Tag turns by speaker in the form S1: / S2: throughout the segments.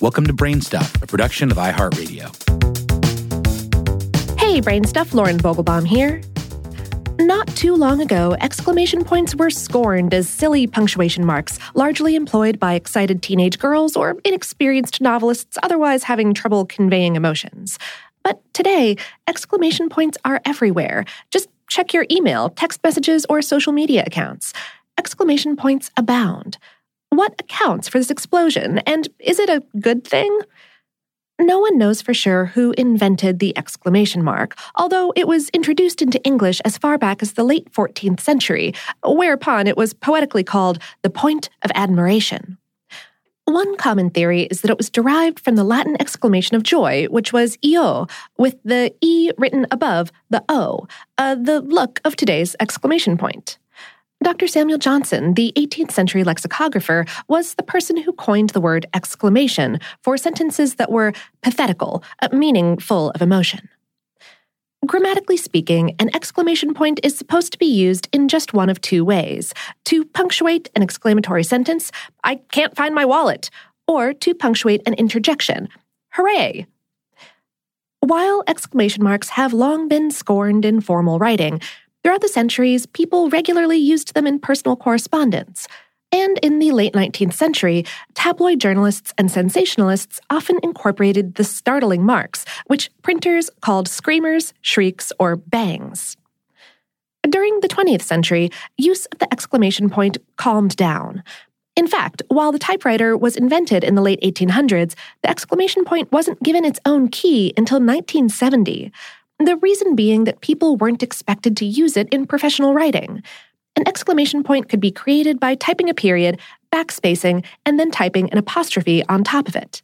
S1: Welcome to Brainstuff, a production of iHeartRadio.
S2: Hey, Brainstuff, Lauren Vogelbaum here. Not too long ago, exclamation points were scorned as silly punctuation marks, largely employed by excited teenage girls or inexperienced novelists otherwise having trouble conveying emotions. But today, exclamation points are everywhere. Just check your email, text messages, or social media accounts. Exclamation points abound. What accounts for this explosion, and is it a good thing? No one knows for sure who invented the exclamation mark, although it was introduced into English as far back as the late 14th century, whereupon it was poetically called the point of admiration. One common theory is that it was derived from the Latin exclamation of joy, which was io, with the e written above the o, uh, the look of today's exclamation point. Dr. Samuel Johnson, the 18th century lexicographer, was the person who coined the word exclamation for sentences that were pathetical, uh, meaning full of emotion. Grammatically speaking, an exclamation point is supposed to be used in just one of two ways to punctuate an exclamatory sentence, I can't find my wallet, or to punctuate an interjection, hooray. While exclamation marks have long been scorned in formal writing, Throughout the centuries, people regularly used them in personal correspondence. And in the late 19th century, tabloid journalists and sensationalists often incorporated the startling marks, which printers called screamers, shrieks, or bangs. During the 20th century, use of the exclamation point calmed down. In fact, while the typewriter was invented in the late 1800s, the exclamation point wasn't given its own key until 1970. The reason being that people weren't expected to use it in professional writing. An exclamation point could be created by typing a period, backspacing, and then typing an apostrophe on top of it.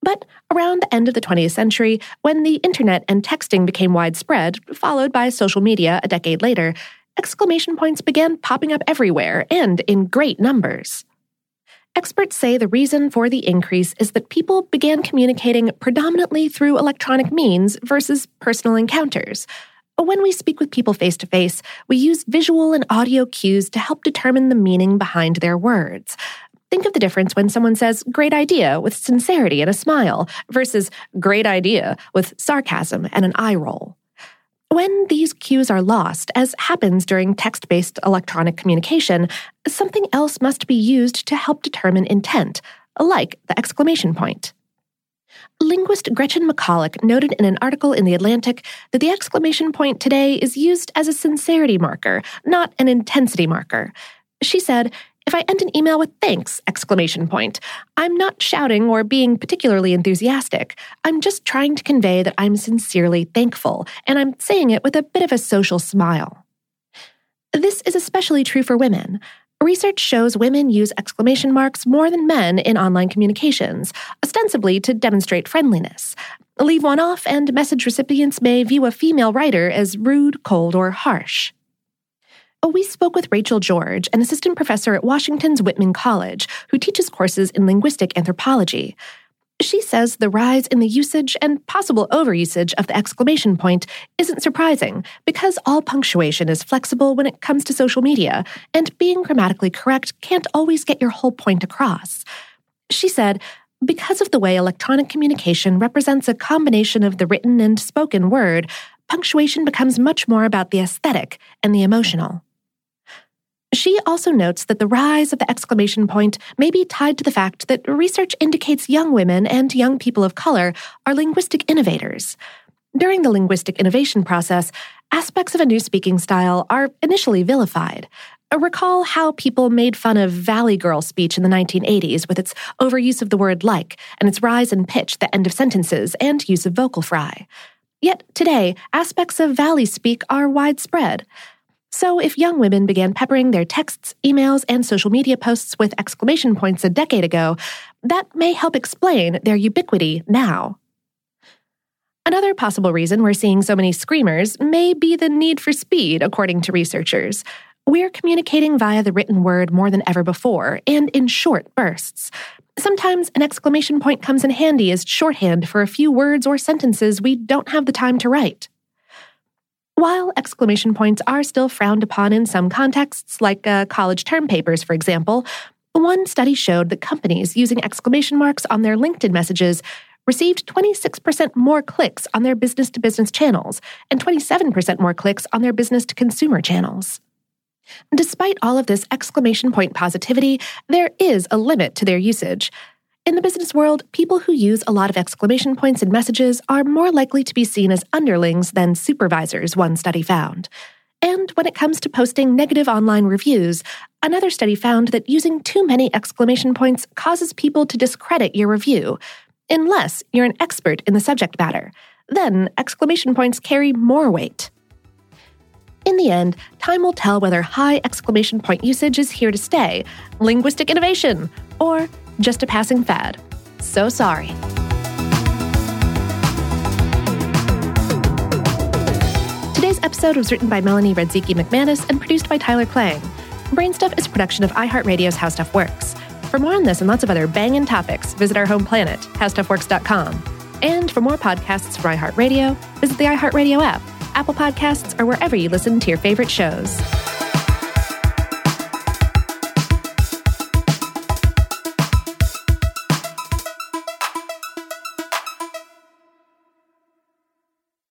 S2: But around the end of the 20th century, when the internet and texting became widespread, followed by social media a decade later, exclamation points began popping up everywhere and in great numbers. Experts say the reason for the increase is that people began communicating predominantly through electronic means versus personal encounters. When we speak with people face to face, we use visual and audio cues to help determine the meaning behind their words. Think of the difference when someone says great idea with sincerity and a smile versus great idea with sarcasm and an eye roll. When these cues are lost, as happens during text based electronic communication, something else must be used to help determine intent, like the exclamation point. Linguist Gretchen McCulloch noted in an article in The Atlantic that the exclamation point today is used as a sincerity marker, not an intensity marker. She said, if I end an email with thanks, exclamation point, I'm not shouting or being particularly enthusiastic. I'm just trying to convey that I'm sincerely thankful, and I'm saying it with a bit of a social smile. This is especially true for women. Research shows women use exclamation marks more than men in online communications, ostensibly to demonstrate friendliness. Leave one off, and message recipients may view a female writer as rude, cold, or harsh. Oh, we spoke with Rachel George, an assistant professor at Washington's Whitman College, who teaches courses in linguistic anthropology. She says the rise in the usage and possible overusage of the exclamation point isn't surprising because all punctuation is flexible when it comes to social media, and being grammatically correct can't always get your whole point across. She said, because of the way electronic communication represents a combination of the written and spoken word, punctuation becomes much more about the aesthetic and the emotional. She also notes that the rise of the exclamation point may be tied to the fact that research indicates young women and young people of color are linguistic innovators. During the linguistic innovation process, aspects of a new speaking style are initially vilified. Uh, recall how people made fun of Valley Girl speech in the 1980s with its overuse of the word like and its rise in pitch, the end of sentences, and use of vocal fry. Yet today, aspects of Valley speak are widespread. So, if young women began peppering their texts, emails, and social media posts with exclamation points a decade ago, that may help explain their ubiquity now. Another possible reason we're seeing so many screamers may be the need for speed, according to researchers. We're communicating via the written word more than ever before, and in short bursts. Sometimes an exclamation point comes in handy as shorthand for a few words or sentences we don't have the time to write. While exclamation points are still frowned upon in some contexts, like uh, college term papers, for example, One study showed that companies using exclamation marks on their LinkedIn messages received 26% more clicks on their business to business channels and 27% more clicks on their business to consumer channels. Despite all of this exclamation point positivity, there is a limit to their usage. In the business world, people who use a lot of exclamation points in messages are more likely to be seen as underlings than supervisors, one study found. And when it comes to posting negative online reviews, another study found that using too many exclamation points causes people to discredit your review, unless you're an expert in the subject matter. Then exclamation points carry more weight. In the end, time will tell whether high exclamation point usage is here to stay, linguistic innovation, or just a passing fad. So sorry. Today's episode was written by Melanie Radzicki McManus and produced by Tyler Klang. Brainstuff is a production of iHeartRadio's How Stuff Works. For more on this and lots of other banging topics, visit our home planet, howstuffworks.com. And for more podcasts from iHeartRadio, visit the iHeartRadio app, Apple Podcasts, or wherever you listen to your favorite shows.